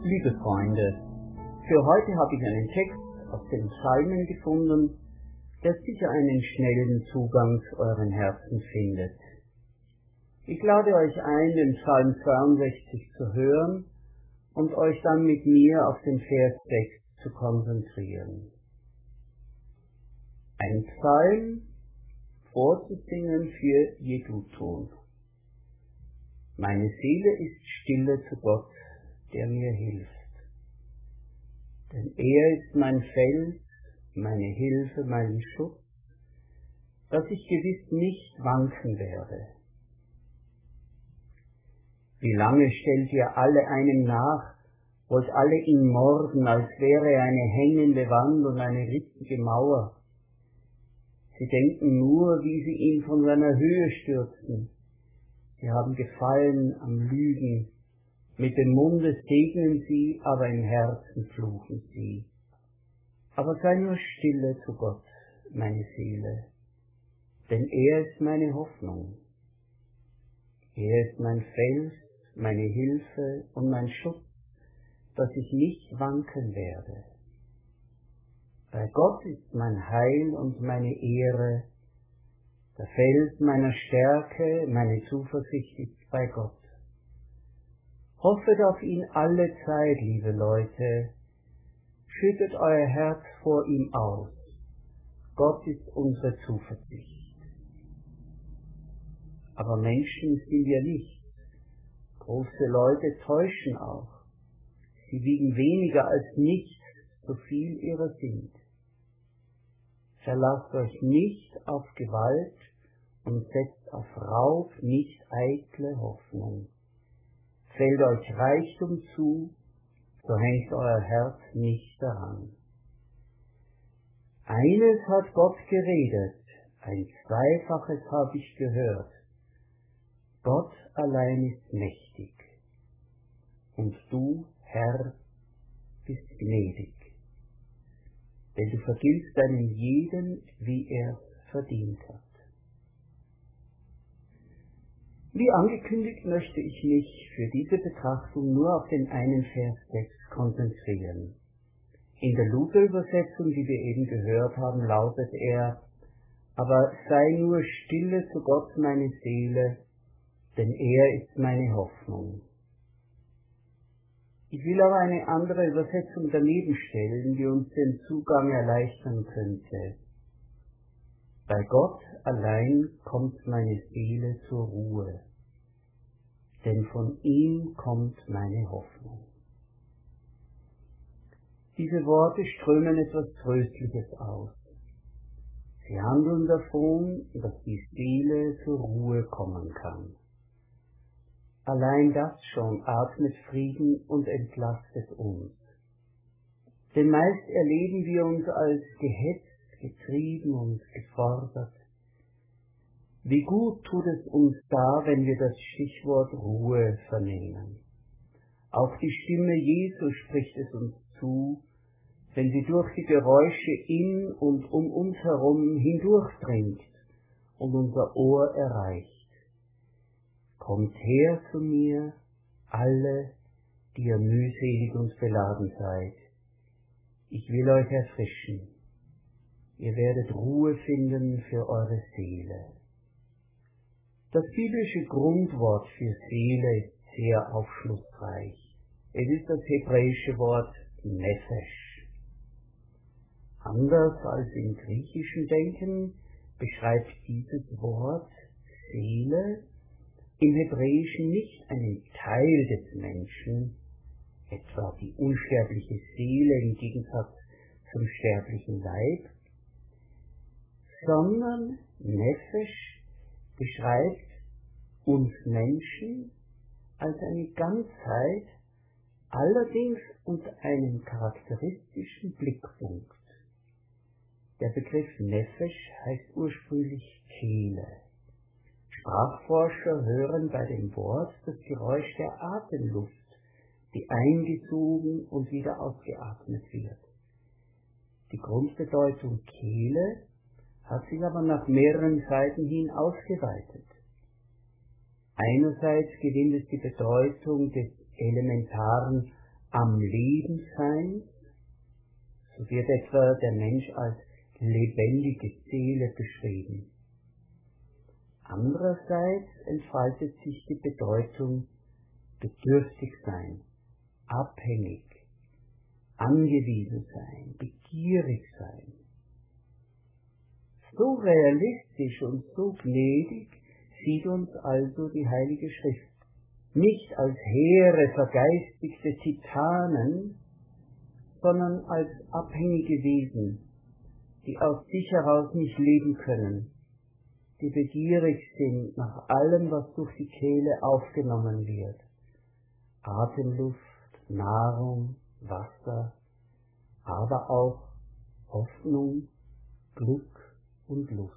Liebe Freunde, für heute habe ich einen Text aus den Psalmen gefunden, der sicher einen schnellen Zugang zu euren Herzen findet. Ich lade euch ein, den Psalm 62 zu hören und euch dann mit mir auf den Vers 6 zu konzentrieren. Ein Psalm vorzusingen für Jedutun. Meine Seele ist stille zu Gott, der mir hilft. Denn er ist mein Fels, meine Hilfe, mein Schutz, dass ich gewiss nicht wanken werde. Wie lange stellt ihr alle einem nach, wollt alle ihn morden, als wäre eine hängende Wand und eine rissige Mauer. Sie denken nur, wie sie ihn von seiner Höhe stürzen. Sie haben Gefallen am Lügen. Mit dem Munde segnen sie, aber im Herzen fluchen sie. Aber sei nur stille zu Gott, meine Seele, denn er ist meine Hoffnung. Er ist mein Fels, meine Hilfe und mein Schutz, dass ich nicht wanken werde. Bei Gott ist mein Heil und meine Ehre, der Fels meiner Stärke, meine Zuversicht ist bei Gott. Hoffet auf ihn alle Zeit, liebe Leute, schüttet euer Herz vor ihm aus. Gott ist unsere Zuversicht. Aber Menschen sind wir nicht. Große Leute täuschen auch. Sie wiegen weniger als nichts, so viel ihre sind. Verlasst euch nicht auf Gewalt und setzt auf Raub nicht eitle Hoffnung. Fällt euch Reichtum zu, so hängt euer Herz nicht daran. Eines hat Gott geredet, ein zweifaches habe ich gehört. Gott allein ist mächtig. Und du, Herr, bist gnädig. Denn du vergiltst einem jeden, wie er verdient hat. Wie angekündigt möchte ich mich für diese Betrachtung nur auf den einen Vers 6 konzentrieren. In der Luther-Übersetzung, die wir eben gehört haben, lautet er, aber sei nur stille zu Gott meine Seele, denn er ist meine Hoffnung. Ich will aber eine andere Übersetzung daneben stellen, die uns den Zugang erleichtern könnte. Bei Gott allein kommt meine Seele zur Ruhe, denn von ihm kommt meine Hoffnung. Diese Worte strömen etwas Tröstliches aus. Sie handeln davon, dass die Seele zur Ruhe kommen kann. Allein das schon atmet Frieden und entlastet uns. Denn meist erleben wir uns als gehetzt, getrieben und gefordert. Wie gut tut es uns da, wenn wir das Stichwort Ruhe vernehmen. Auch die Stimme Jesu spricht es uns zu, wenn sie durch die Geräusche in und um uns herum hindurchdringt und unser Ohr erreicht. Kommt her zu mir, alle, die ihr mühselig und beladen seid. Ich will euch erfrischen. Ihr werdet Ruhe finden für eure Seele. Das biblische Grundwort für Seele ist sehr aufschlussreich. Es ist das hebräische Wort Nefesh. Anders als im griechischen Denken beschreibt dieses Wort Seele im Hebräischen nicht einen Teil des Menschen, etwa die unsterbliche Seele im Gegensatz zum sterblichen Leib, sondern Nefesh beschreibt uns Menschen als eine Ganzheit, allerdings unter einem charakteristischen Blickpunkt. Der Begriff Nefesh heißt ursprünglich Kehle. Sprachforscher hören bei dem Wort das Geräusch der Atemluft, die eingezogen und wieder ausgeatmet wird. Die Grundbedeutung Kehle hat sich aber nach mehreren Seiten hin ausgeweitet. Einerseits gewinnt es die Bedeutung des elementaren am Leben Seins, so wird etwa der Mensch als lebendige Seele beschrieben. Andererseits entfaltet sich die Bedeutung bedürftig sein, abhängig, angewiesen sein, begierig sein. So realistisch und so gnädig sieht uns also die Heilige Schrift. Nicht als hehre, vergeistigte Titanen, sondern als abhängige Wesen, die aus sich heraus nicht leben können, die begierig sind nach allem, was durch die Kehle aufgenommen wird. Atemluft, Nahrung, Wasser, aber auch Hoffnung, Glück und Lust.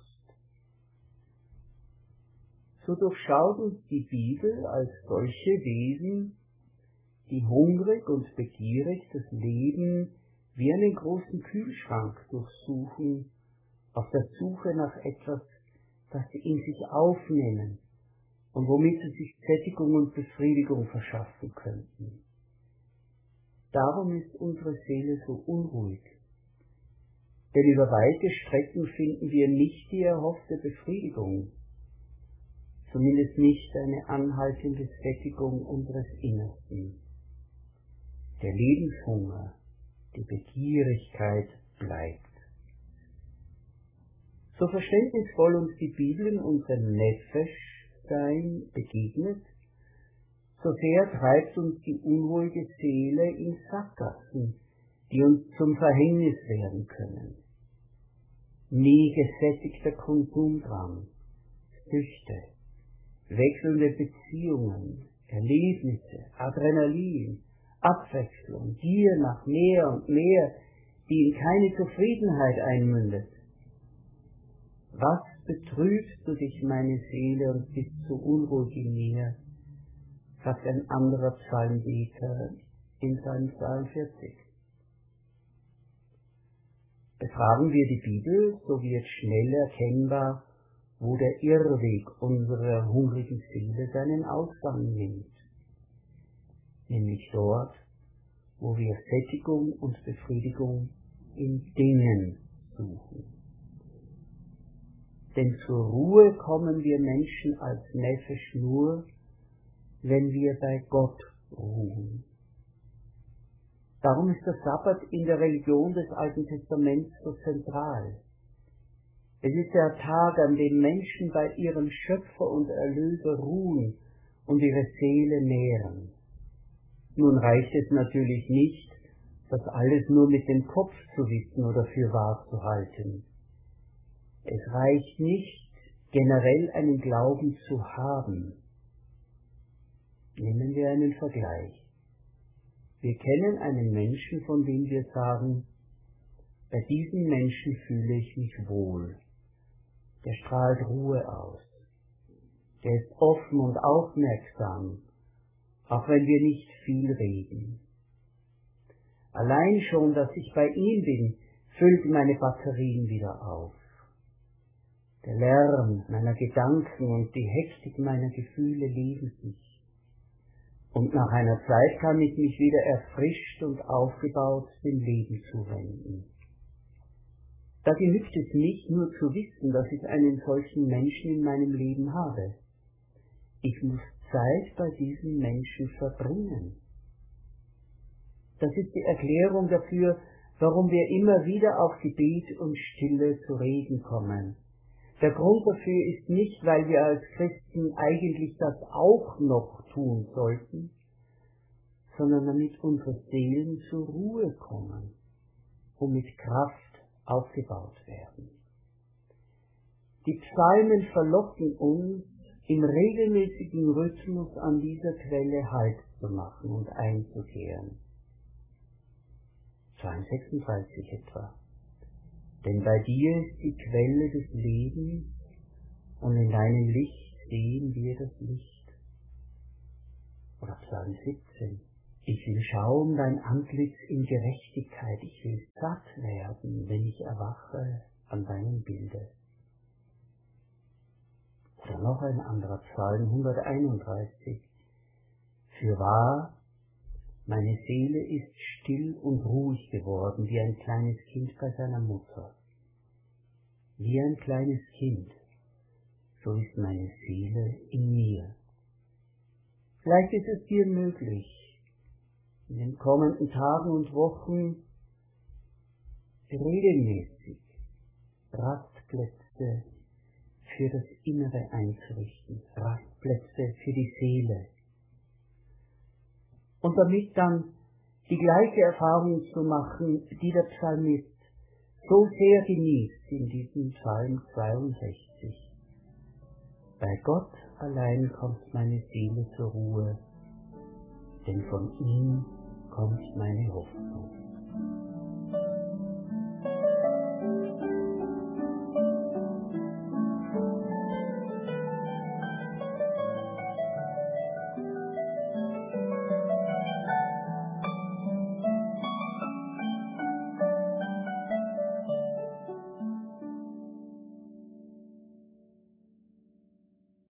So durchschaut uns die Bibel als solche Wesen, die hungrig und begierig das Leben wie einen großen Kühlschrank durchsuchen, auf der Suche nach etwas, das sie in sich aufnehmen und womit sie sich Sättigung und Befriedigung verschaffen könnten. Darum ist unsere Seele so unruhig. Denn über weite Strecken finden wir nicht die erhoffte Befriedigung, zumindest nicht eine anhaltende Sättigung unseres Innersten. Der Lebenshunger, die Begierigkeit bleibt. So verständnisvoll uns die Bibel in unserem Nefesh-Sein begegnet, so sehr treibt uns die unruhige Seele in Sackgassen, die uns zum Verhängnis werden können. Nie gesättigter Konsumdrang, Süchte, wechselnde Beziehungen, Erlebnisse, Adrenalin, Abwechslung, Gier nach mehr und mehr, die in keine Zufriedenheit einmündet. Was betrübst du dich, meine Seele, und bist so unruhig in mir? sagt ein anderer Psalmbeter in Psalm 42. Befragen wir die Bibel, so wird schnell erkennbar, wo der Irrweg unserer hungrigen Seele seinen Ausgang nimmt. Nämlich dort, wo wir Sättigung und Befriedigung in Dingen suchen. Denn zur Ruhe kommen wir Menschen als Nefesh nur, wenn wir bei Gott ruhen. Darum ist der Sabbat in der Religion des Alten Testaments so zentral. Es ist der Tag, an dem Menschen bei ihrem Schöpfer und Erlöser ruhen und ihre Seele nähren. Nun reicht es natürlich nicht, das alles nur mit dem Kopf zu wissen oder für wahr zu halten. Es reicht nicht, generell einen Glauben zu haben. Nehmen wir einen Vergleich. Wir kennen einen Menschen, von dem wir sagen, bei diesem Menschen fühle ich mich wohl. Der strahlt Ruhe aus. Der ist offen und aufmerksam, auch wenn wir nicht viel reden. Allein schon, dass ich bei ihm bin, füllt meine Batterien wieder auf. Der Lärm meiner Gedanken und die Hektik meiner Gefühle leben sich. Und nach einer Zeit kann ich mich wieder erfrischt und aufgebaut dem Leben zuwenden. Da genügt es nicht nur zu wissen, dass ich einen solchen Menschen in meinem Leben habe. Ich muss Zeit bei diesem Menschen verbringen. Das ist die Erklärung dafür, warum wir immer wieder auf Gebet und Stille zu reden kommen. Der Grund dafür ist nicht, weil wir als Christen eigentlich das auch noch tun sollten, sondern damit unsere Seelen zur Ruhe kommen und mit Kraft aufgebaut werden. Die Psalmen verlocken uns, im regelmäßigen Rhythmus an dieser Quelle Halt zu machen und einzukehren. Psalm 36 etwa. Denn bei dir ist die Quelle des Lebens und in deinem Licht sehen wir das Licht. Oder Psalm 17. Ich will schauen dein Antlitz in Gerechtigkeit, ich will satt werden, wenn ich erwache an deinem Bilde. Oder noch ein anderer Psalm 131. Für wahr, Meine Seele ist still und ruhig geworden wie ein kleines Kind bei seiner Mutter. Wie ein kleines Kind, so ist meine Seele in mir. Vielleicht ist es dir möglich, in den kommenden Tagen und Wochen regelmäßig Rastplätze für das Innere einzurichten, Rastplätze für die Seele. Und damit dann die gleiche Erfahrung zu machen, die der Psalmist so sehr genießt in diesem Psalm 62. Bei Gott allein kommt meine Seele zur Ruhe, denn von ihm kommt meine Hoffnung.